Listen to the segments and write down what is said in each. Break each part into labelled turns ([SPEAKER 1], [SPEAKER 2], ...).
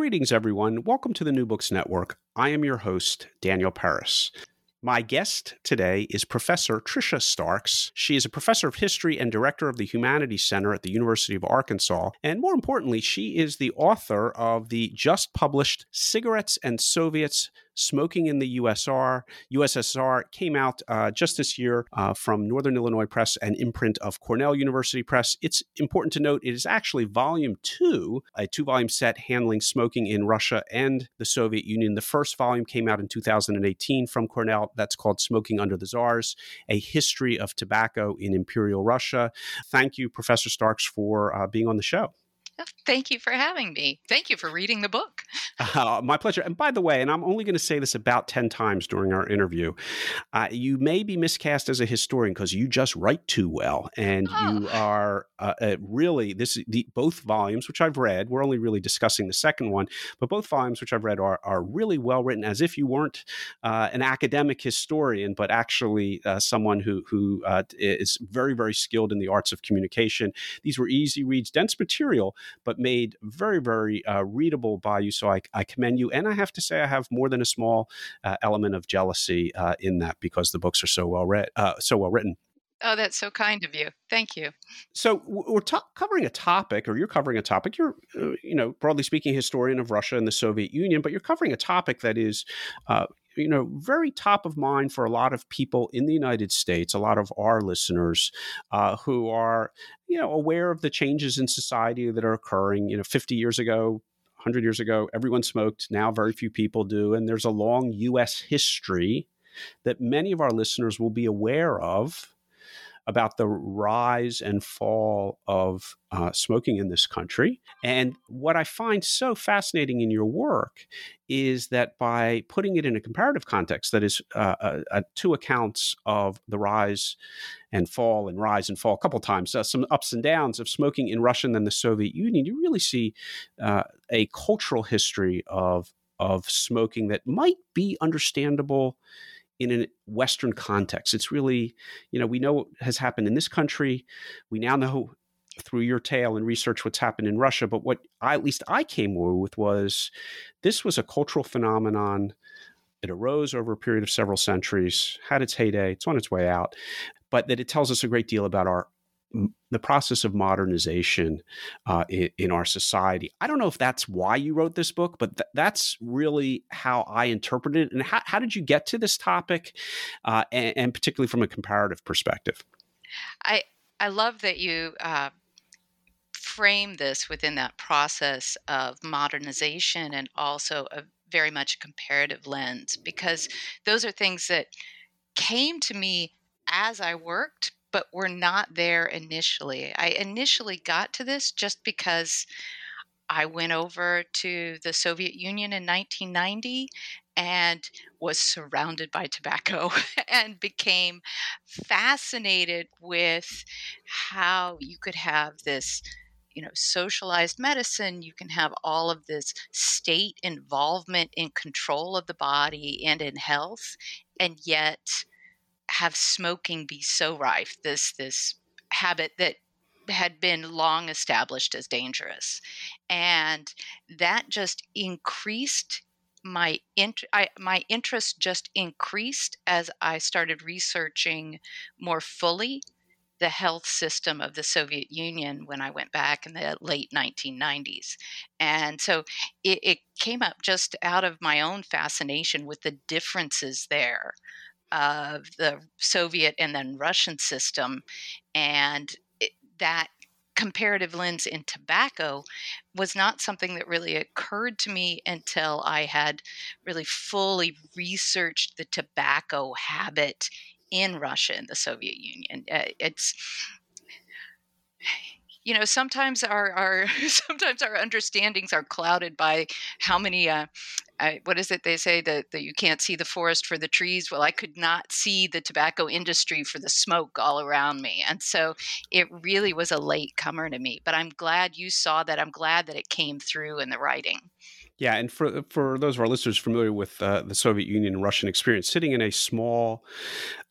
[SPEAKER 1] Greetings, everyone. Welcome to the New Books Network. I am your host, Daniel Peris. My guest today is Professor Tricia Starks. She is a professor of history and director of the Humanities Center at the University of Arkansas. And more importantly, she is the author of the just published Cigarettes and Soviets Smoking in the USR, USSR came out uh, just this year uh, from Northern Illinois Press and imprint of Cornell University Press. It's important to note it is actually volume two, a two volume set handling smoking in Russia and the Soviet Union. The first volume came out in 2018 from Cornell. That's called Smoking Under the Czars, a history of tobacco in Imperial Russia. Thank you, Professor Starks, for uh, being on the show.
[SPEAKER 2] Thank you for having me. Thank you for reading the book.
[SPEAKER 1] Uh, my pleasure. And by the way, and I'm only going to say this about 10 times during our interview, uh, you may be miscast as a historian because you just write too well. And oh. you are uh, uh, really, this the, both volumes, which I've read, we're only really discussing the second one, but both volumes, which I've read, are, are really well written as if you weren't uh, an academic historian, but actually uh, someone who, who is very, very skilled in the arts of communication. These were easy reads, dense material but made very, very uh, readable by you. So I, I, commend you. And I have to say, I have more than a small uh, element of jealousy uh, in that because the books are so well read, uh, so well written.
[SPEAKER 2] Oh, that's so kind of you. Thank you.
[SPEAKER 1] So we're to- covering a topic, or you're covering a topic. You're, uh, you know, broadly speaking, historian of Russia and the Soviet Union, but you're covering a topic that is, uh, you know, very top of mind for a lot of people in the United States, a lot of our listeners uh, who are, you know, aware of the changes in society that are occurring. You know, 50 years ago, 100 years ago, everyone smoked. Now, very few people do. And there's a long U.S. history that many of our listeners will be aware of about the rise and fall of uh, smoking in this country. And what I find so fascinating in your work is that by putting it in a comparative context, that is, uh, uh, uh two accounts of the rise and fall and rise and fall a couple times, uh, some ups and downs of smoking in Russia and then the Soviet Union, you really see a cultural history of of smoking that might be understandable in a Western context. It's really, you know, we know what has happened in this country. We now know through your tale and research what's happened in Russia. But what I, at least I came away with was this was a cultural phenomenon. It arose over a period of several centuries, had its heyday, it's on its way out, but that it tells us a great deal about our the process of modernization uh, in, in, our society. I don't know if that's why you wrote this book, but th- that's really how I interpreted it. And how, how did you get to this topic, uh, and, and, particularly from a comparative perspective?
[SPEAKER 2] I I love that you uh, frame this within that process of modernization and also a very much comparative lens because those are things that came to me as I worked but were not there initially. I initially got to this just because I went over to the Soviet Union in 1990 and was surrounded by tobacco and became fascinated with how you could have this you know socialized medicine you can have all of this state involvement in control of the body and in health and yet have smoking be so rife this this habit that had been long established as dangerous and that just increased my int- I, my interest just increased as I started researching more fully the health system of the Soviet Union when I went back in the late 1990s. And so it, it came up just out of my own fascination with the differences there of the Soviet and then Russian system. And it, that comparative lens in tobacco was not something that really occurred to me until I had really fully researched the tobacco habit in Russia and the Soviet Union. Uh, it's you know sometimes our, our sometimes our understandings are clouded by how many uh, I, what is it they say that, that you can't see the forest for the trees? Well i could not see the tobacco industry for the smoke all around me and so it really was a late comer to me but i'm glad you saw that i'm glad that it came through in the writing
[SPEAKER 1] yeah, and for for those of our listeners familiar with uh, the Soviet Union and Russian experience, sitting in a small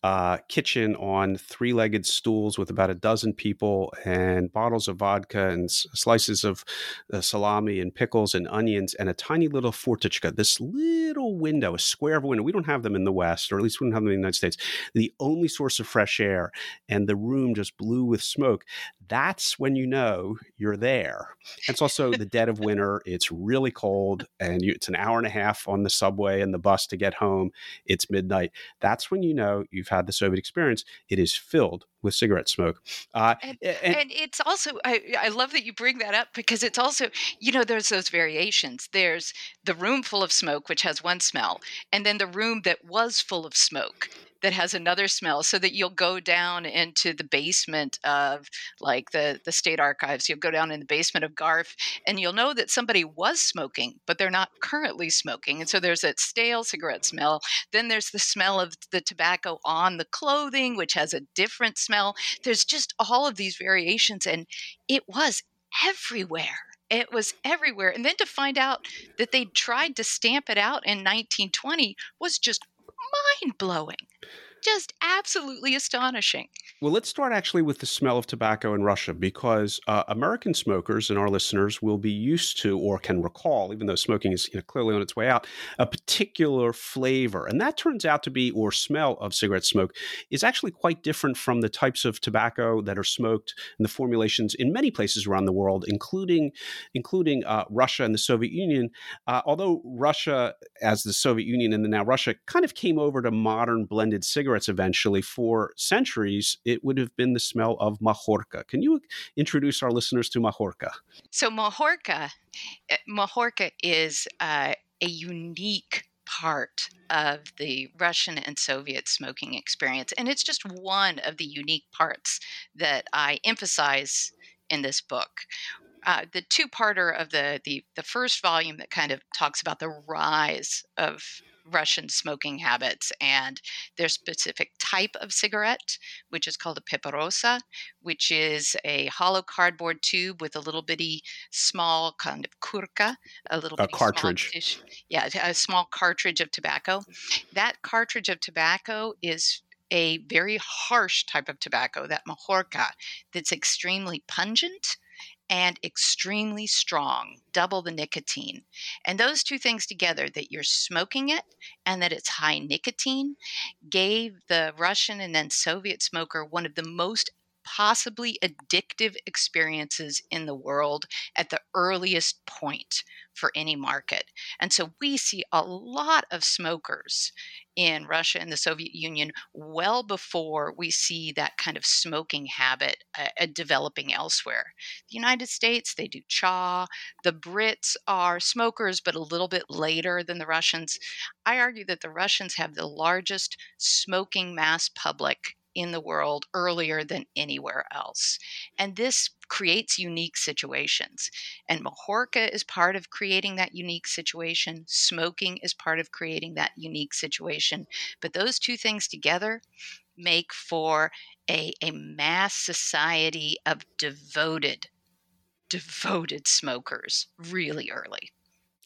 [SPEAKER 1] uh, kitchen on three legged stools with about a dozen people and bottles of vodka and s- slices of uh, salami and pickles and onions and a tiny little fortochka, this little window, a square of a window. We don't have them in the West, or at least we don't have them in the United States. The only source of fresh air, and the room just blew with smoke. That's when you know you're there. It's also the dead of winter. It's really cold, and you, it's an hour and a half on the subway and the bus to get home. It's midnight. That's when you know you've had the Soviet experience. It is filled with cigarette smoke.
[SPEAKER 2] Uh, and, and, and, it's also, I, I love that you bring that up because it's also, you know, there's those variations. There's the room full of smoke, which has one smell, and then the room that was full of smoke that has another smell so that you'll go down into the basement of like the the state archives you'll go down in the basement of GARF and you'll know that somebody was smoking but they're not currently smoking and so there's that stale cigarette smell then there's the smell of the tobacco on the clothing which has a different smell there's just all of these variations and it was everywhere it was everywhere. And then to find out that they tried to stamp it out in 1920 was just mind blowing. Just absolutely astonishing.
[SPEAKER 1] Well, let's start actually with the smell of tobacco in Russia because uh, American smokers and our listeners will be used to or can recall, even though smoking is you know, clearly on its way out, a particular flavor. And that turns out to be, or smell of cigarette smoke, is actually quite different from the types of tobacco that are smoked and the formulations in many places around the world, including, including uh, Russia and the Soviet Union. Uh, although Russia, as the Soviet Union and then now Russia, kind of came over to modern blended cigarettes cigarettes eventually for centuries, it would have been the smell of Mahorka. Can you introduce our listeners to Mahorka?
[SPEAKER 2] So, Mahorka, eh, Mahorka is uh, a unique part of the Russian and Soviet smoking experience. And it's just one of the unique parts that I emphasize in this book. Uh, the two-parter of the, the the first volume that kind of talks about the rise of Russian smoking habits and their specific type of cigarette, which is called a paparosa, which is a hollow cardboard tube with a little bitty small kind of kurka, a little
[SPEAKER 1] a cartridge.
[SPEAKER 2] yeah, a small cartridge of tobacco. That cartridge of tobacco is a very harsh type of tobacco, that mahorka, that's extremely pungent and extremely strong, double the nicotine. And those two things together, that you're smoking it and that it's high nicotine, gave the Russian and then Soviet smoker one of the most possibly addictive experiences in the world at the earliest point for any market. And so we see a lot of smokers in Russia and the Soviet Union well before we see that kind of smoking habit uh, uh, developing elsewhere. The United States, they do cha. The Brits are smokers, but a little bit later than the Russians. I argue that the Russians have the largest smoking mass public in the world earlier than anywhere else. And this creates unique situations. And Mahorka is part of creating that unique situation. Smoking is part of creating that unique situation. But those two things together make for a, a mass society of devoted devoted smokers really early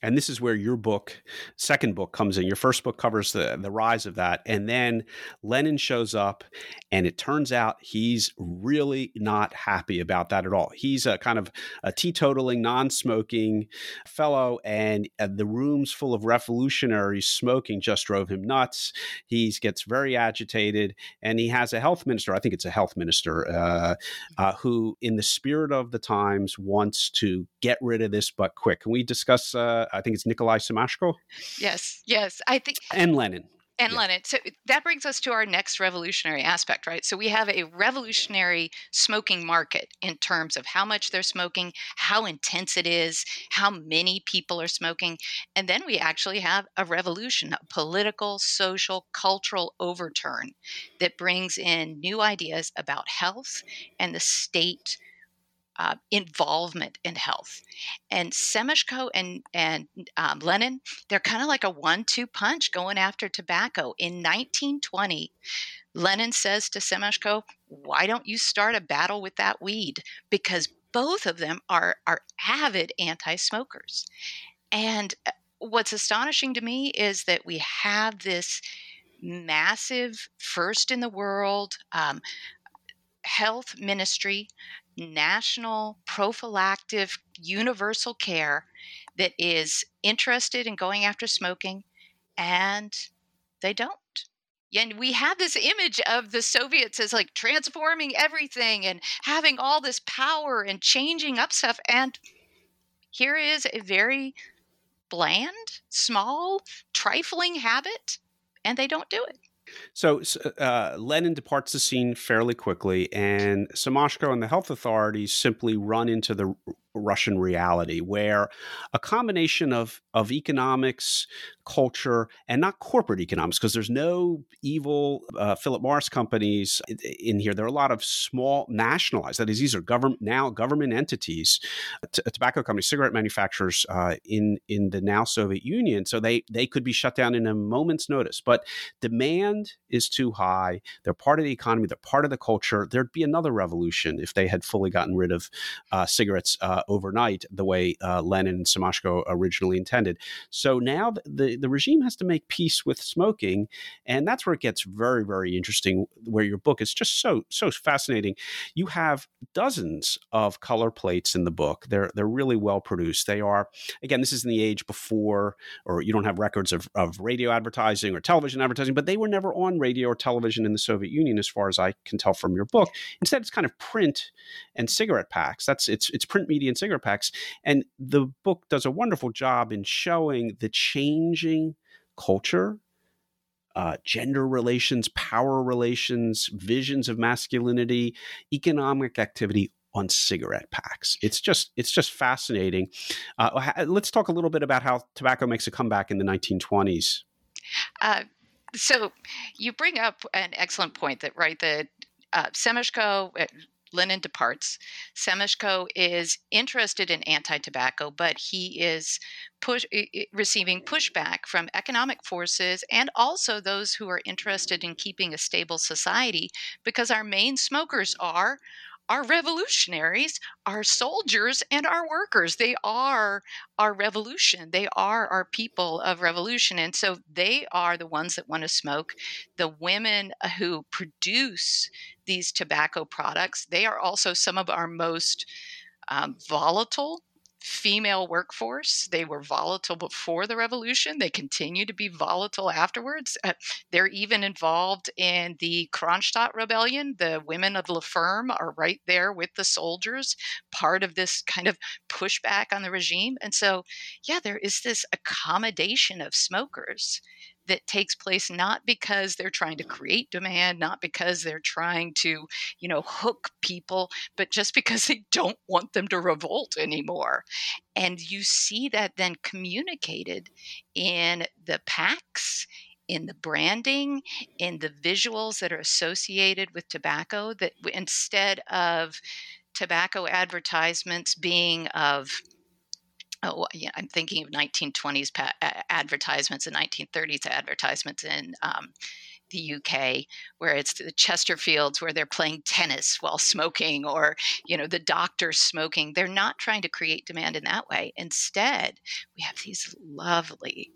[SPEAKER 1] and this is where your book second book comes in. Your first book covers the the rise of that and then lenin shows up and it turns out he's really not happy about that at all. He's a kind of a teetotaling non-smoking fellow and uh, the rooms full of revolutionaries smoking just drove him nuts. He gets very agitated and he has a health minister i think it's a health minister uh, uh, who in the spirit of the times wants to get rid of this but quick. Can we discuss uh, I think it's Nikolai Semashko.
[SPEAKER 2] Yes, yes. I think
[SPEAKER 1] and Lenin.
[SPEAKER 2] And yeah. Lenin. So that brings us to our next revolutionary aspect, right? So we have a revolutionary smoking market in terms of how much they're smoking, how intense it is, how many people are smoking. And then we actually have a revolution, a political, social, cultural overturn that brings in new ideas about health and the state uh, involvement in health. And Semashko and and um, Lenin, they're kind of like a one-two punch going after tobacco. In 1920, Lenin says to Semashko, "Why don't you start a battle with that weed?" Because both of them are are avid anti-smokers. And uh, what's astonishing to me is that we have this massive first in the world um, health ministry national prophylactic universal care that is interested in going after smoking and they don't. And we have this image of the soviets as like transforming everything and having all this power and changing up stuff and here is a very bland small trifling habit and they don't do it
[SPEAKER 1] so uh, Lenin departs the scene fairly quickly, and Semashko and the health authorities simply run into the Russian reality, where a combination of of economics, culture, and not corporate economics, because there's no evil uh, Philip Morris companies in here. There are a lot of small nationalized, that is, these are government now government entities, t- tobacco companies, cigarette manufacturers uh, in in the now Soviet Union. So they they could be shut down in a moment's notice. But demand is too high. They're part of the economy. They're part of the culture. There'd be another revolution if they had fully gotten rid of uh, cigarettes uh, overnight the way uh, Lenin and Semashko originally intended. So now the, the regime has to make peace with smoking. And that's where it gets very, very interesting, where your book is just so, so fascinating. You have dozens of color plates in the book. They're, they're really well produced. They are, again, this is in the age before, or you don't have records of, of radio advertising or television advertising, but they were never on radio or television in the Soviet Union, as far as I can tell from your book. Instead, it's kind of print and cigarette packs. That's it's it's print media and cigarette packs. And the book does a wonderful job in showing the changing culture, uh, gender relations, power relations, visions of masculinity, economic activity on cigarette packs. It's just it's just fascinating. Uh, let's talk a little bit about how tobacco makes a comeback in the 1920s. Uh,
[SPEAKER 2] so you bring up an excellent point that right that uh, Semashko Lenin departs. Semashko is interested in anti-tobacco, but he is push, receiving pushback from economic forces and also those who are interested in keeping a stable society because our main smokers are our revolutionaries, our soldiers, and our workers. They are our revolution. They are our people of revolution. And so they are the ones that want to smoke. The women who produce these tobacco products, they are also some of our most um, volatile female workforce. They were volatile before the revolution. They continue to be volatile afterwards. Uh, they're even involved in the Kronstadt rebellion. The women of La Ferme are right there with the soldiers, part of this kind of pushback on the regime. And so, yeah, there is this accommodation of smokers that takes place not because they're trying to create demand, not because they're trying to, you know, hook people, but just because they don't want them to revolt anymore. And you see that then communicated in the packs, in the branding, in the visuals that are associated with tobacco, that instead of tobacco advertisements being of oh, yeah, I'm thinking of 1920s pa- advertisements and 1930s advertisements in um, the UK, where it's the Chesterfields where they're playing tennis while smoking, or you know the doctors smoking. They're not trying to create demand in that way. Instead, we have these lovely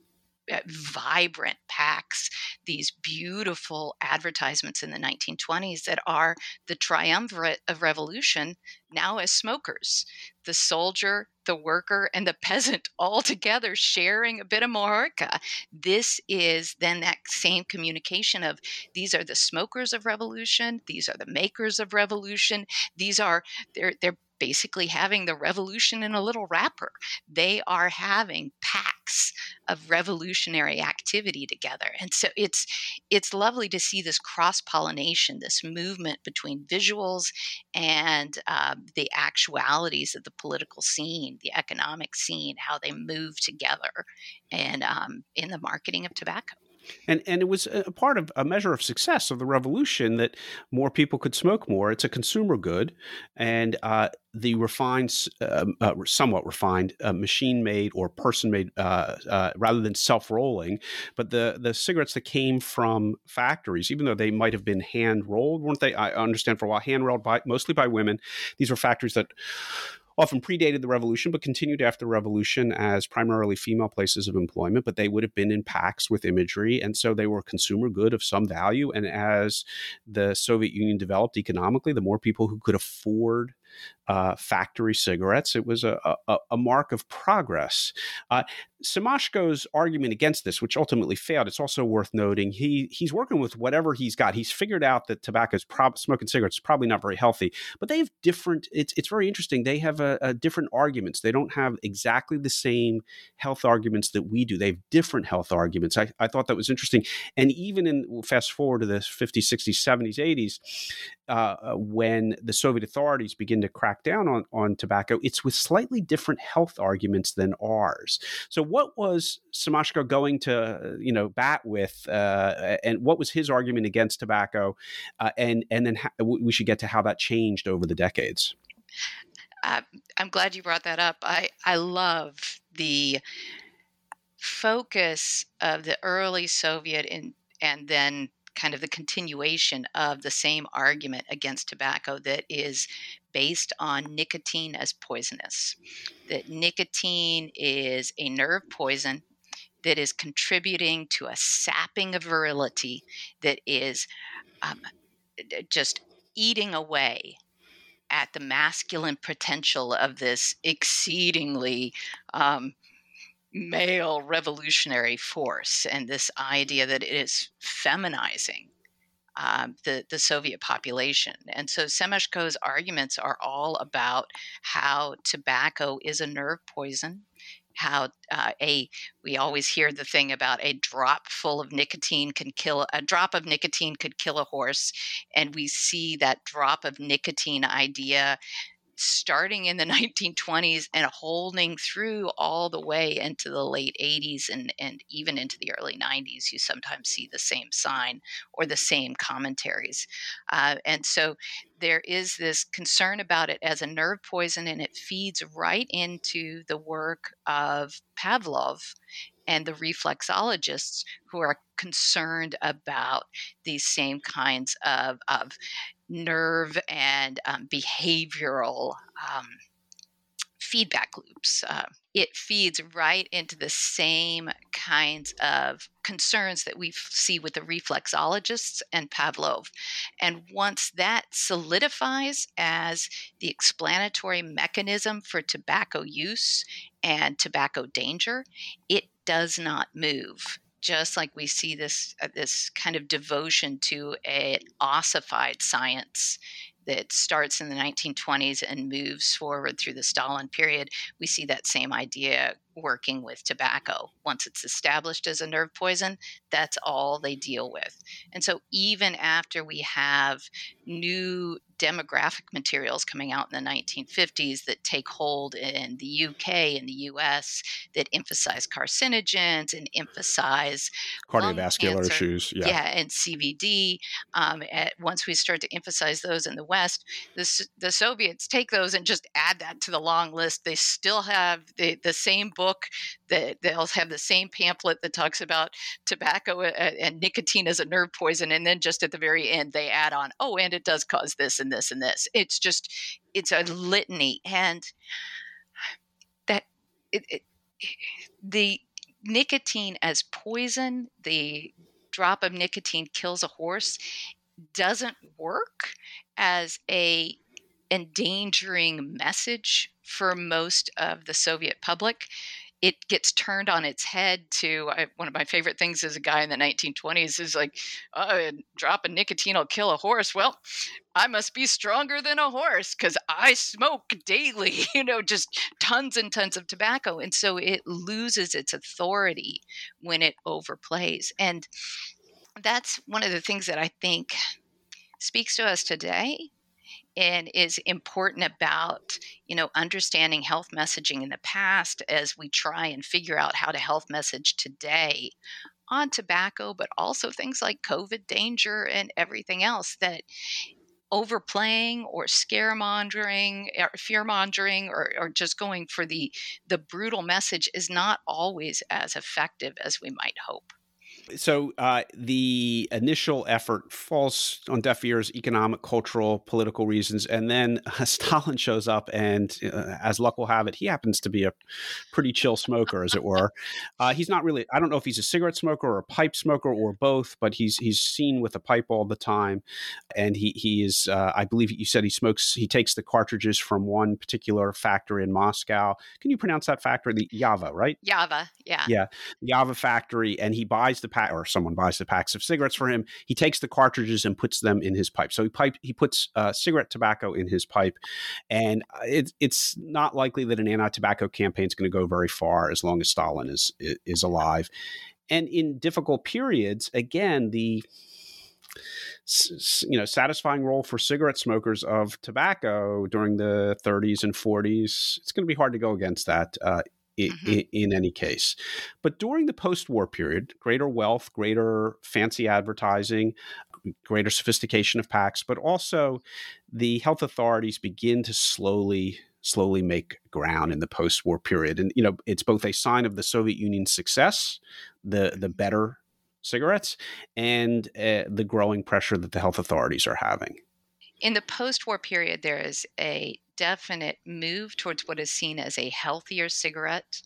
[SPEAKER 2] vibrant packs, these beautiful advertisements in the 1920s that are the triumvirate of revolution now as smokers. The soldier, the worker, and the peasant all together sharing a bit of Mahorka. This is then that same communication of these are the smokers of revolution, these are the makers of revolution, these are they're they're basically having the revolution in a little wrapper. They are having packs of revolutionary activity together. And so it's it's lovely to see this cross pollination, this movement between visuals and uh, the actualities of the political scene, the economic scene, how they move together, and um, in the marketing of tobacco.
[SPEAKER 1] And and it was a part of a measure of success of the revolution that more people could smoke more. It's a consumer good, and uh, the refined, uh, uh, somewhat refined, uh, machine made or person made, uh, uh, rather than self rolling, but the the cigarettes that came from factories, even though they might have been hand rolled, weren't they? I understand for a while hand rolled by mostly by women. These were factories that often predated the revolution, but continued after the revolution as primarily female places of employment. But they would have been in packs with imagery, and so they were a consumer good of some value. And as the Soviet Union developed economically, the more people who could afford uh, factory cigarettes. It was a, a, a mark of progress. Uh, Semashko's argument against this, which ultimately failed, it's also worth noting he he's working with whatever he's got. He's figured out that tobacco prob- smoking cigarettes is probably not very healthy, but they have different. It's it's very interesting. They have a, a different arguments. They don't have exactly the same health arguments that we do. They have different health arguments. I, I thought that was interesting. And even in fast forward to the 50s, 60s, 70s, 80s, uh, when the Soviet authorities begin to crack down on, on tobacco, it's with slightly different health arguments than ours. So, what was Semashko going to, you know, bat with, uh, and what was his argument against tobacco, uh, and and then ha- we should get to how that changed over the decades.
[SPEAKER 2] Uh, I'm glad you brought that up. I I love the focus of the early Soviet and and then kind of the continuation of the same argument against tobacco that is based on nicotine as poisonous. That nicotine is a nerve poison that is contributing to a sapping of virility that is um, just eating away at the masculine potential of this exceedingly um, male revolutionary force and this idea that it is feminizing um, the, the Soviet population. And so Semashko's arguments are all about how tobacco is a nerve poison, how uh, a we always hear the thing about a drop full of nicotine can kill a drop of nicotine could kill a horse and we see that drop of nicotine idea starting in the 1920s and holding through all the way into the late 80s and, and even into the early 90s. You sometimes see the same sign or the same commentaries. Uh, and so there is this concern about it as a nerve poison, and it feeds right into the work of Pavlov and the reflexologists who are concerned about these same kinds of, of nerve and um, behavioral um, feedback loops. Uh, it feeds right into the same kinds of concerns that we see with the reflexologists and Pavlov. And once that solidifies as the explanatory mechanism for tobacco use and tobacco danger, it does not move just like we see this uh, this kind of devotion to an ossified science that starts in the 1920s and moves forward through the Stalin period, we see that same idea working with tobacco. Once it's established as a nerve poison, that's all they deal with. And so, even after we have new demographic materials coming out in the 1950s that take hold in the UK and the US that emphasize carcinogens and emphasize
[SPEAKER 1] cardiovascular issues. Yeah.
[SPEAKER 2] yeah, and CVD. Um, at, once we start to emphasize those in the West, the, the Soviets take those and just add that to the long list. They still have the, the same book that they'll have the same pamphlet that talks about tobacco uh, and nicotine as a nerve poison, and then just at the very end they add on, oh, and it does cause this and this and this. It's just it's a litany, and that it, it, the nicotine as poison, the drop of nicotine kills a horse, doesn't work as a endangering message for most of the Soviet public it gets turned on its head to I, one of my favorite things as a guy in the 1920s is like oh, drop a nicotine will kill a horse. Well i must be stronger than a horse because i smoke daily you know just tons and tons of tobacco. And so it loses its authority when it overplays. And that's one of the things that i think speaks to us today and is important about you know understanding health messaging in the past as we try and figure out how to health message today on tobacco but also things like covid danger and everything else that overplaying or scaremongering er, or fear mongering or, or just going for the the brutal message is not always as effective as we might hope
[SPEAKER 1] so uh, the initial effort falls on deaf ears, economic, cultural, political reasons, and then uh, Stalin shows up, and uh, as luck will have it, he happens to be a pretty chill smoker, as it were. Uh, he's not really. I don't know if he's a cigarette smoker or a pipe smoker or both, but he's he's seen with a pipe all the time, and he he is. Uh, I believe you said he smokes. He takes the cartridges from one particular factory in Moscow. Can you pronounce that factory? The Yava, right?
[SPEAKER 2] Yava, yeah,
[SPEAKER 1] yeah, the Yava factory, and he buys the pack, or someone buys the packs of cigarettes for him. He takes the cartridges and puts them in his pipe. So he pipe he puts uh, cigarette tobacco in his pipe, and uh, it, it's not likely that an anti-tobacco campaign is going to go very far as long as Stalin is is alive. And in difficult periods, again, the you know satisfying role for cigarette smokers of tobacco during the 30s and 40s it's going to be hard to go against that uh, mm-hmm. in, in, any case. But during the post war period, greater wealth, greater fancy advertising, greater sophistication of packs, but also the health authorities begin to slowly slowly make ground in the post-war period and you know it's both a sign of the soviet union's success the the better cigarettes and uh, the growing pressure that the health authorities are having
[SPEAKER 2] in the post-war period there is a definite move towards what is seen as a healthier cigarette,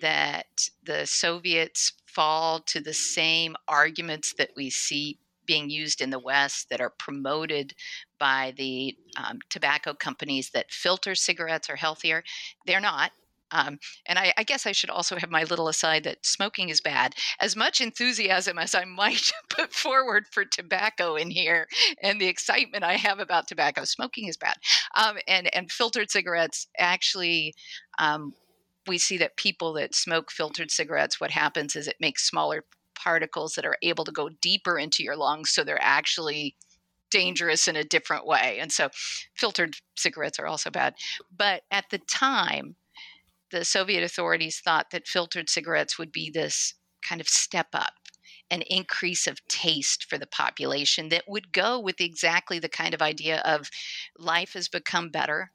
[SPEAKER 2] that the Soviets fall to the same arguments that we see being used in the West that are promoted by the um, tobacco companies that filter cigarettes are healthier. They're not. Um, and I, I, guess I should also have my little aside that smoking is bad. As much enthusiasm as I might put forward for tobacco in here and the excitement I have about tobacco, smoking is bad. Um, and, and filtered cigarettes actually. Um, we see that people that smoke filtered cigarettes, what happens is it makes smaller particles that are able to go deeper into your lungs. So they're actually dangerous in a different way. And so filtered cigarettes are also bad. But at the time, the Soviet authorities thought that filtered cigarettes would be this kind of step up an increase of taste for the population that would go with exactly the kind of idea of life has become better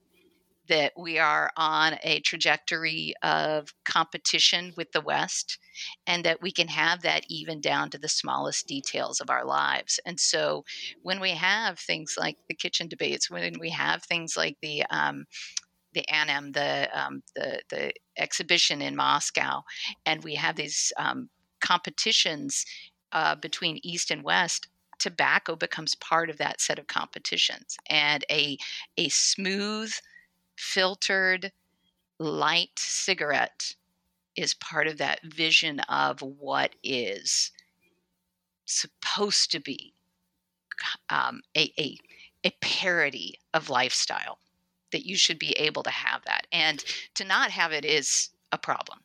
[SPEAKER 2] that we are on a trajectory of competition with the West, and that we can have that even down to the smallest details of our lives. And so, when we have things like the kitchen debates, when we have things like the um, the ANEM, the, um, the, the exhibition in Moscow, and we have these um, competitions uh, between East and West. Tobacco becomes part of that set of competitions, and a a smooth, filtered, light cigarette is part of that vision of what is supposed to be um, a, a a parody of lifestyle that you should be able to have that. And to not have it is a problem.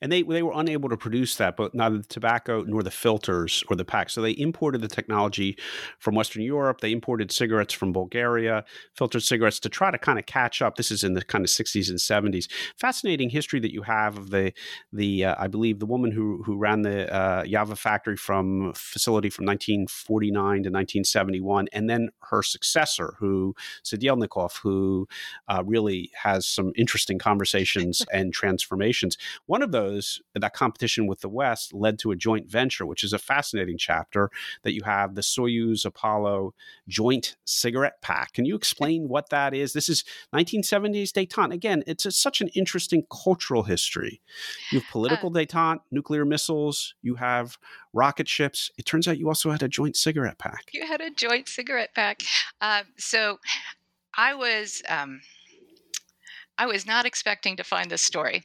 [SPEAKER 1] And they they were unable to produce that, but neither the tobacco nor the filters or the packs. So they imported the technology from Western Europe. They imported cigarettes from Bulgaria, filtered cigarettes to try to kind of catch up. This is in the kind of 60s and 70s. Fascinating history that you have of the the uh, I believe the woman who who ran the uh, Yava factory from facility from 1949 to 1971, and then her successor, who Sadielnikov, who uh, really has some interesting conversations and transformations. One of those, that competition with the West, led to a joint venture, which is a fascinating chapter that you have the Soyuz Apollo joint cigarette pack. Can you explain what that is? This is 1970s detente. Again, it's a, such an interesting cultural history. You have political uh, detente, nuclear missiles, you have rocket ships. It turns out you also had a joint cigarette pack.
[SPEAKER 2] You had a joint cigarette pack. Um, so I was. Um, I was not expecting to find this story.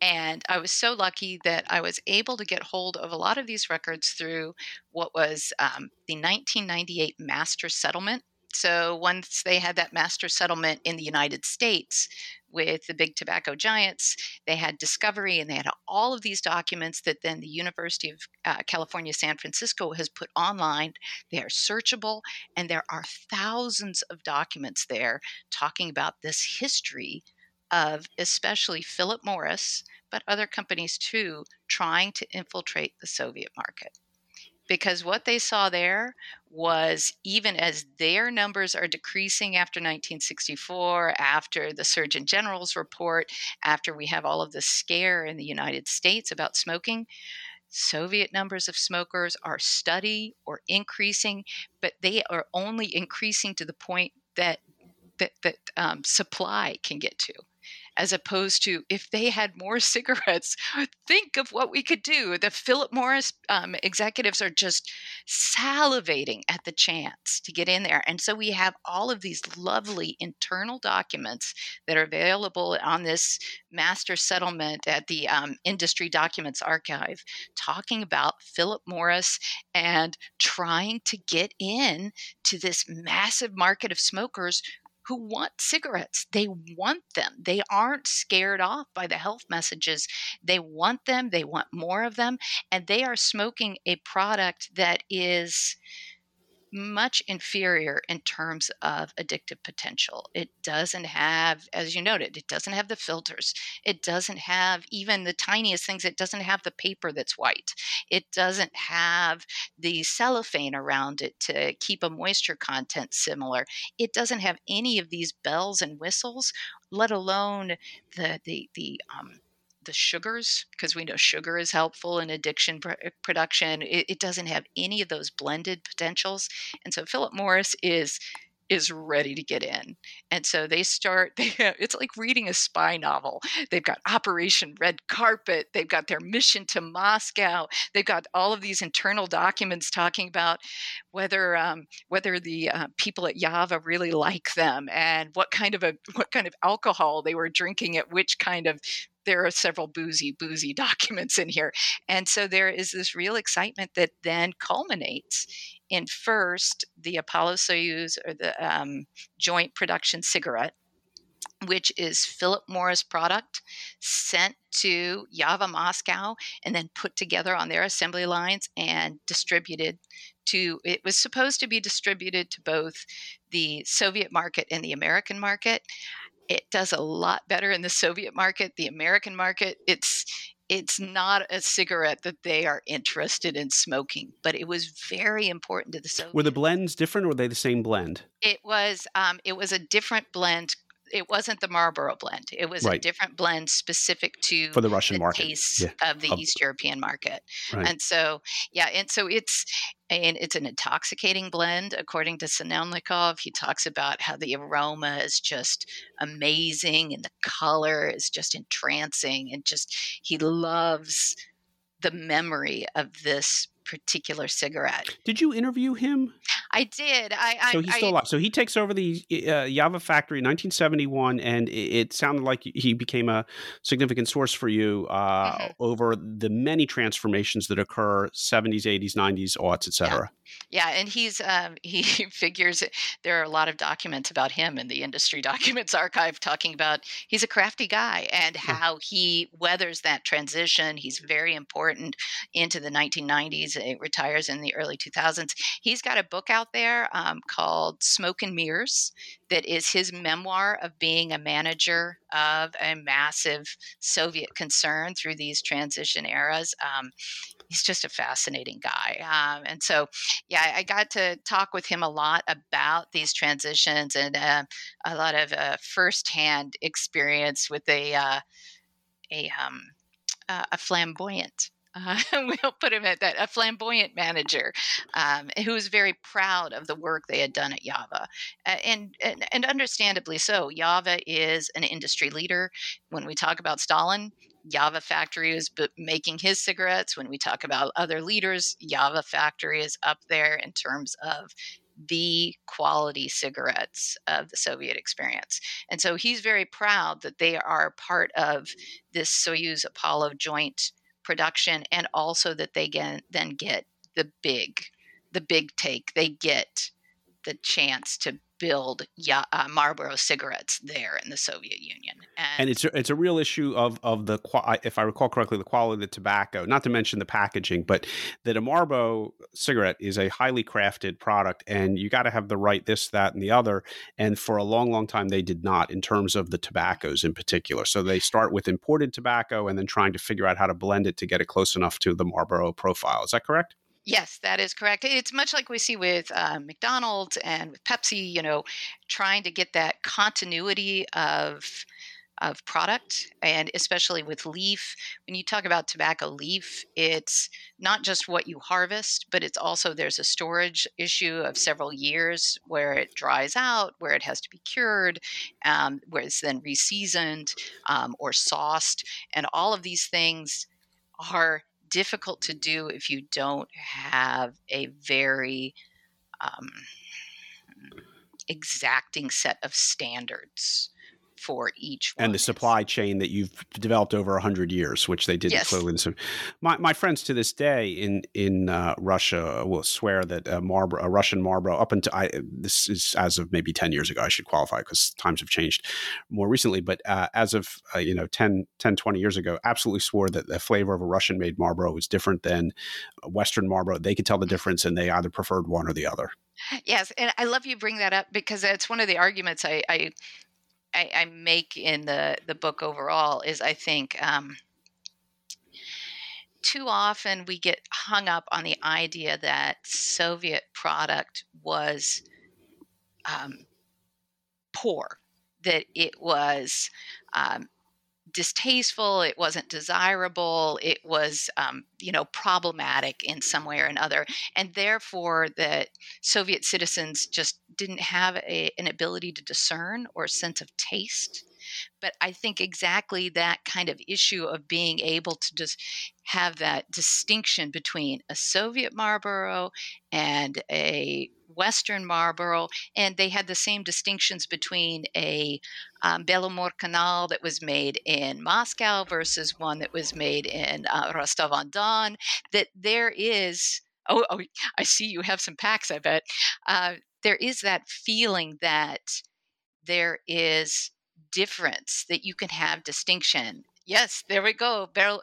[SPEAKER 2] And I was so lucky that I was able to get hold of a lot of these records through what was um, the 1998 master settlement. So once they had that master settlement in the United States with the big tobacco giants, they had discovery and they had all of these documents that then the University of uh, California, San Francisco has put online. They are searchable, and there are thousands of documents there talking about this history of especially Philip Morris, but other companies too, trying to infiltrate the Soviet market. Because what they saw there was even as their numbers are decreasing after 1964, after the Surgeon General's report, after we have all of the scare in the United States about smoking, Soviet numbers of smokers are steady or increasing, but they are only increasing to the point that that, that um, supply can get to as opposed to if they had more cigarettes, think of what we could do. The Philip Morris um, executives are just salivating at the chance to get in there. And so we have all of these lovely internal documents that are available on this master settlement at the um, Industry Documents Archive talking about Philip Morris and trying to get in to this massive market of smokers who want cigarettes. They want them. They aren't scared off by the health messages. They want them. They want more of them. And they are smoking a product that is much inferior in terms of addictive potential. It doesn't have, as you noted, it doesn't have the filters. It doesn't have even the tiniest things. It doesn't have the paper that's white. It doesn't have the cellophane around it to keep a moisture content similar. It doesn't have any of these bells and whistles, let alone the the the um, the sugars because we know sugar is helpful in addiction pr- uh, production. It, it, doesn't have any of those blended potentials, and so Philip Morris is is ready to get in. And so they start. They have, it's like reading a spy novel. They've got Operation Red Carpet. They've got their mission to Moscow. They've got all of these internal documents talking about whether um, whether the uh, people at Yava really like them and what kind of a what kind of alcohol they were drinking at which kind of there are several boozy, boozy documents in here. And so there is this real excitement that then culminates in first the Apollo Soyuz or the um, joint production cigarette, which is Philip Morris product sent to Yava, Moscow, and then put together on their assembly lines and distributed to. It was supposed to be distributed to both the Soviet market and the American market it does a lot better in the Soviet market. The American market, it's it's not a cigarette that they are interested in smoking, but it was very important to the Soviet.
[SPEAKER 1] Were the blends different, or were they the same blend?
[SPEAKER 2] It was. Um, it was a different blend it wasn't the Marlboro blend. It was right. a different blend specific to
[SPEAKER 1] for the Russian the market,
[SPEAKER 2] taste yeah. of the um, East European market. Right. And so, yeah, and so it's and it's an intoxicating blend, according to Sadielnikov. He talks about how the aroma is just amazing and the color is just entrancing, and just he loves the memory of this particular cigarette.
[SPEAKER 1] Did you interview him?
[SPEAKER 2] I did. I, I
[SPEAKER 1] so he's still
[SPEAKER 2] I,
[SPEAKER 1] alive. So he takes over the uh, Yava factory in 1971, and it, it, sounded like he became a significant source for you uh, mm-hmm. over the many transformations that occur 70s, 80s, 90s, aughts, etc.
[SPEAKER 2] Yeah. yeah, and he's um, he figures there are a lot of documents about him in the industry documents archive talking about he's a crafty guy and how he weathers that transition. He's very important into the 1990s. He retires in the early 2000s. He's got a book out there um, called Smoke and Mirrors that is his memoir of being a manager of a massive Soviet concern through these transition eras. Um, he's just a fascinating guy. Um, and so, yeah, I got to talk with him a lot about these transitions and uh, a lot of uh, firsthand experience with a uh, a um, a flamboyant uh, we'll put him at that a flamboyant manager um, who was very proud of the work they had done at Yava, uh, and, and, and understandably so. Yava is an industry leader. When we talk about Stalin, Yava Factory is making his cigarettes. When we talk about other leaders, Yava Factory is up there in terms of the quality cigarettes of the Soviet experience. And so he's very proud that they are part of this Soyuz Apollo joint production and also that they get, then get the big the big take. They get the chance to build uh, Marlboro cigarettes there in the Soviet Union.
[SPEAKER 1] And, and, it's a, it's a real issue of of the if I recall correctly the quality of the tobacco, not to mention the packaging, but that a Marlboro cigarette is a highly crafted product, and you got to have the right this, that, and the other. And for a long, long time, they did not in terms of the tobaccos in particular. So they start with imported tobacco and then trying to figure out how to blend it to get it close enough to the Marlboro profile. Is that correct?
[SPEAKER 2] Yes, that is correct. It's much like we see with uh, McDonald's and with Pepsi, you know, trying to get that continuity of of product and especially with leaf when you talk about tobacco leaf it's not just what you harvest but it's also there's a storage issue of several years where it dries out where it has to be cured um, where it's then reseasoned um, or sauced and all of these things are difficult to do if you don't have a very um, exacting set of standards for each
[SPEAKER 1] one. And the supply chain that you've developed over 100 years, which they did yes. clearly. My, my friends to this day in in uh, Russia will swear that a, Marlboro, a Russian Marlboro, up until I, this is as of maybe 10 years ago, I should qualify because times have changed more recently, but uh, as of, uh, you know, 10, 10, 20 years ago, absolutely swore that the flavor of a Russian made Marlboro was different than Western Marlboro. They could tell the difference and they either preferred one or the other.
[SPEAKER 2] Yes, and I love you bring that up because it's one of the arguments I, I I, I make in the the book overall is I think um, too often we get hung up on the idea that Soviet product was um, poor, that it was um, distasteful, it wasn't desirable, it was, um, you know, problematic in some way or another. And therefore, that Soviet citizens just didn't have a, an ability to discern or sense of taste. But I think exactly that kind of issue of being able to just have that distinction between a Soviet Marlboro and a Western Marlboro, and they had the same distinctions between a um, Belomor-Canal that was made in Moscow versus one that was made in uh, Rostov on Don. That there is, oh, oh, I see you have some packs, I bet. Uh, there is that feeling that there is difference, that you can have distinction Yes, there we go. Bel-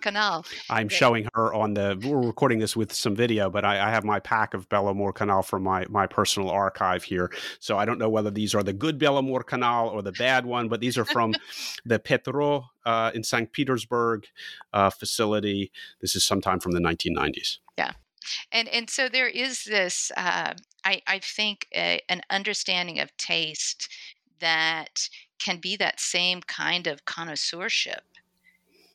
[SPEAKER 2] Canal.
[SPEAKER 1] I'm showing her on the. We're recording this with some video, but I, I have my pack of Belomor Canal from my my personal archive here. So I don't know whether these are the good Belomor Canal or the bad one, but these are from the Petro uh, in St. Petersburg uh, facility. This is sometime from the 1990s.
[SPEAKER 2] Yeah, and and so there is this. Uh, I I think a, an understanding of taste that can be that same kind of connoisseurship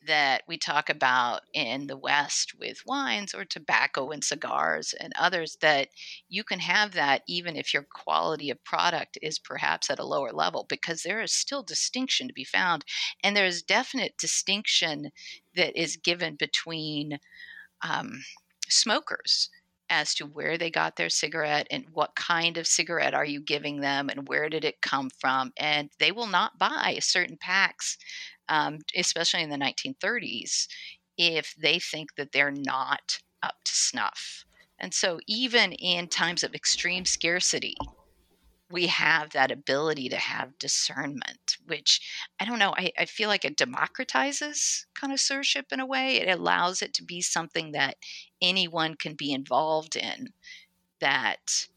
[SPEAKER 2] that we talk about in the West with wines or tobacco and cigars and others, that you can have that even if your quality of product is perhaps at a lower level, because there is still distinction to be found. And there's definite distinction that is given between um, smokers as to where they got their cigarette and what kind of cigarette are you giving them and where did it come from and they will not buy certain packs um, especially in the 1930s if they think that they're not up to snuff. And so even in times of extreme scarcity we have that ability to have discernment, which I don't know, I, I, feel like it democratizes connoisseurship in a way. It allows it to be something that anyone can be involved in that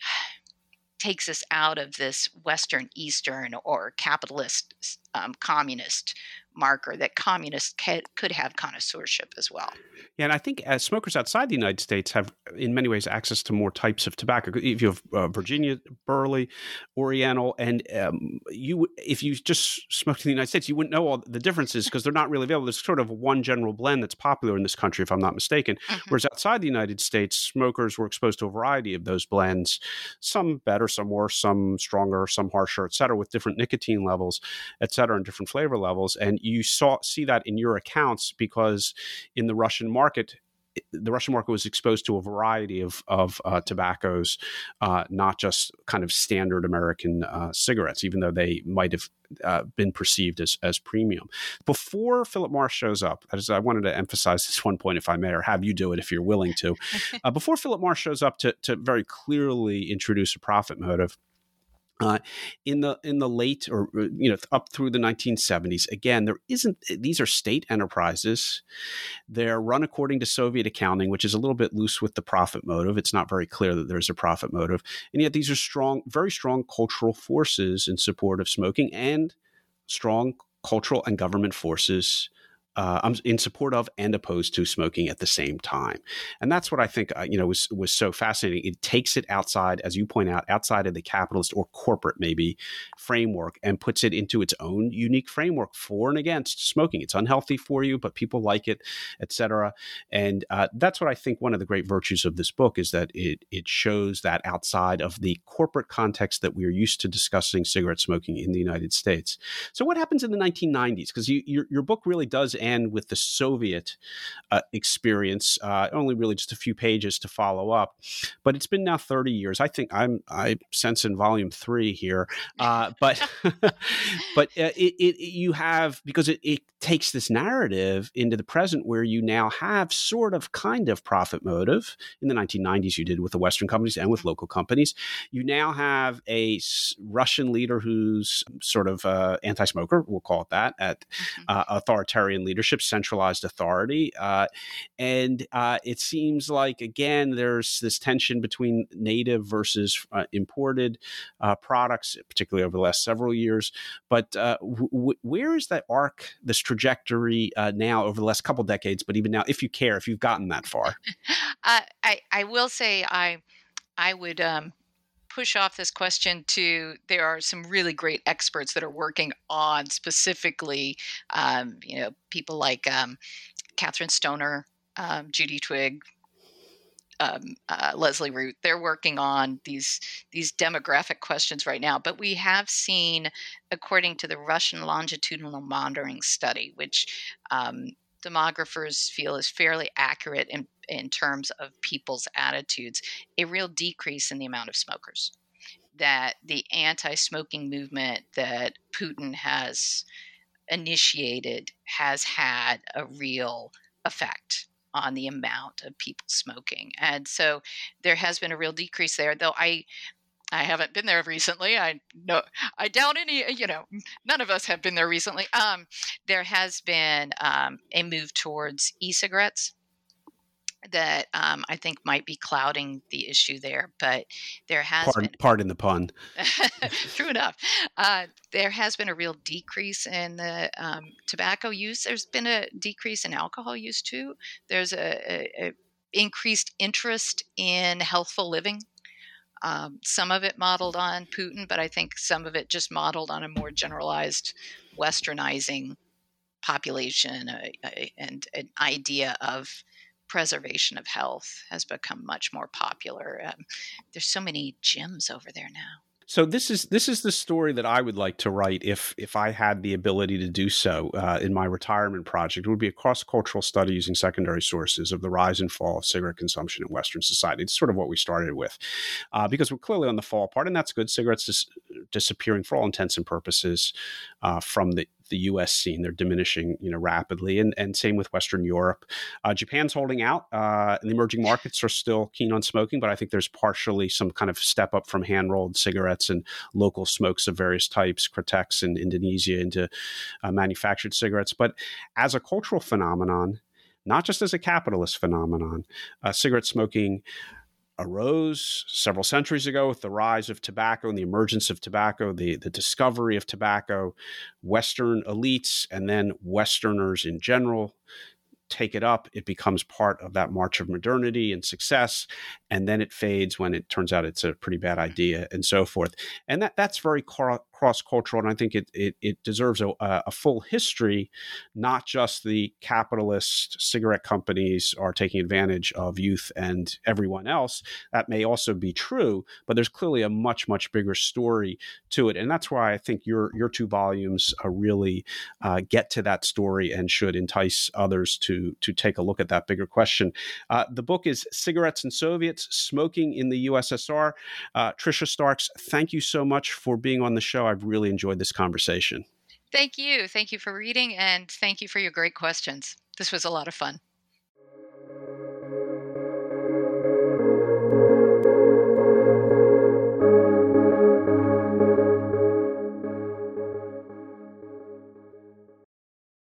[SPEAKER 2] takes us out of this Western, Eastern, or capitalist, um, communist marker that communists could have connoisseurship as well.
[SPEAKER 1] Yeah, and I think as smokers outside the United States have, in many ways, access to more types of tobacco. If you have uh, Virginia Burley, Oriental, and um, you, if you just smoked in the United States, you wouldn't know all the differences because they're not really available. There's sort of one general blend that's popular in this country, if I'm not mistaken. Mm-hmm. Whereas outside the United States, smokers were exposed to a variety of those blends, some better, some worse, some stronger, some harsher, et cetera, with different nicotine levels, et cetera, and different flavor levels. And you saw see that in your accounts because in the Russian market, the Russian market was exposed to a variety of of uh, tobaccos, uh, not just kind of standard American uh, cigarettes, even though they might have uh, been perceived as as premium. Before Philip Morris shows up, as I wanted to emphasize this one point, if I may, or have you do it if you're willing to. Uh, before Philip Morris shows up to to very clearly introduce a profit motive uh, in the in the late or uh, you know up through the 1970s again there isn't these are state enterprises. They're run according to soviet accounting which is a little bit loose with the profit motive. It's not very clear that there's a profit motive. And yet these are strong very strong cultural forces in support of smoking and strong cultural and government forces uh, I'm in support of and opposed to smoking at the same time, and that's what I think uh, you know was was so fascinating. It takes it outside, as you point out, outside of the capitalist or corporate maybe framework, and puts it into its own unique framework for and against smoking. It's unhealthy for you, but people like it, etc. And uh, that's what I think one of the great virtues of this book is that it it shows that outside of the corporate context that we are used to discussing cigarette smoking in the United States. So what happens in the 1990s? Because you, your your book really does and with the Soviet uh, experience. Uh, only really just a few pages to follow up, but it's been now 30 years. I think I'm I sense in volume three here, uh, but but uh, it, it, you have because it, it takes this narrative into the present where you now have sort of kind of profit motive in the 1990s you did with the western companies and with mm-hmm. local companies you now have a russian leader who's sort of uh, anti-smoker we'll call it that at mm-hmm. uh, authoritarian leadership leadership, centralized authority. Uh, and uh, it seems like, again, there's this tension between native versus uh, imported uh, products, particularly over the last several years. But uh, w- where is that arc, this trajectory uh, now over the last couple decades, but even now, if you care, if you've gotten that far?
[SPEAKER 2] I, I will say I, I would. Um, push off this question to there are some really great experts that are working on specifically, um, you know, people like um, Kathryn Stoner, um, Judy Twigg, um, uh, Leslie Root. They're working on these these demographic questions right now. But we have seen, according to the Russian longitudinal monitoring study, which um, demographers feel is fairly accurate in in terms of people's attitudes, a real decrease in the amount of smokers. That the anti smoking movement that Putin has initiated has had a real effect on the amount of people smoking. And so there has been a real decrease there, though I I haven't been there recently. I know I doubt any. You know, none of us have been there recently. Um, there has been um, a move towards e-cigarettes, that um, I think might be clouding the issue there. But there has
[SPEAKER 1] pardon,
[SPEAKER 2] been,
[SPEAKER 1] pardon the pun.
[SPEAKER 2] true enough. Uh, there has been a real decrease in the um, tobacco use. There's been a decrease in alcohol use too. There's a, a, a increased interest in healthful living. Um, some of it modeled on Putin, but I think some of it just modeled on a more generalized westernizing population uh, uh and an idea of preservation of health has become much more popular. Um, there's so many gyms over there now.
[SPEAKER 1] So this is this is the story that I would like to write if if I had the ability to do so uh, in my retirement project. It would be a cross cultural study using secondary sources of the rise and fall of cigarette consumption in Western society. It's sort of what we started with, uh, because we're clearly on the fall part, and that's good. Cigarettes dis- disappearing for all intents and purposes uh, from the the U.S. scene. They're diminishing, you know, rapidly, and and same with Western Europe. Uh, Japan's holding out, uh, and the emerging markets are still keen on smoking, but I think there's partially some kind of step up from hand rolled cigarettes and local smokes of various types, Kretek in Indonesia, into uh, manufactured cigarettes. But as a cultural phenomenon, not just as a capitalist phenomenon, uh, cigarette smoking arose several centuries ago with the rise of tobacco and the emergence of tobacco, the, the discovery of tobacco, Western elites and then Westerners in general take it up, it becomes part of that march of modernity and success, and then it fades when it turns out it's a pretty bad idea and so forth. And that that's very cross cultural, and I think it it, it deserves a, a, full history, not just the capitalist cigarette companies are taking advantage of youth and everyone else. That may also be true, but there's clearly a much much bigger story to it, and that's why I think your your two volumes are really uh, get to that story and should entice others to to take a look at that bigger question. Uh, the book is Cigarettes and Soviets: Smoking in the USSR. Uh, Tricia Starks, thank you so much for being on the show. I've really enjoyed this conversation.
[SPEAKER 2] Thank you. Thank you for reading, and thank you for your great questions. This was a lot of fun.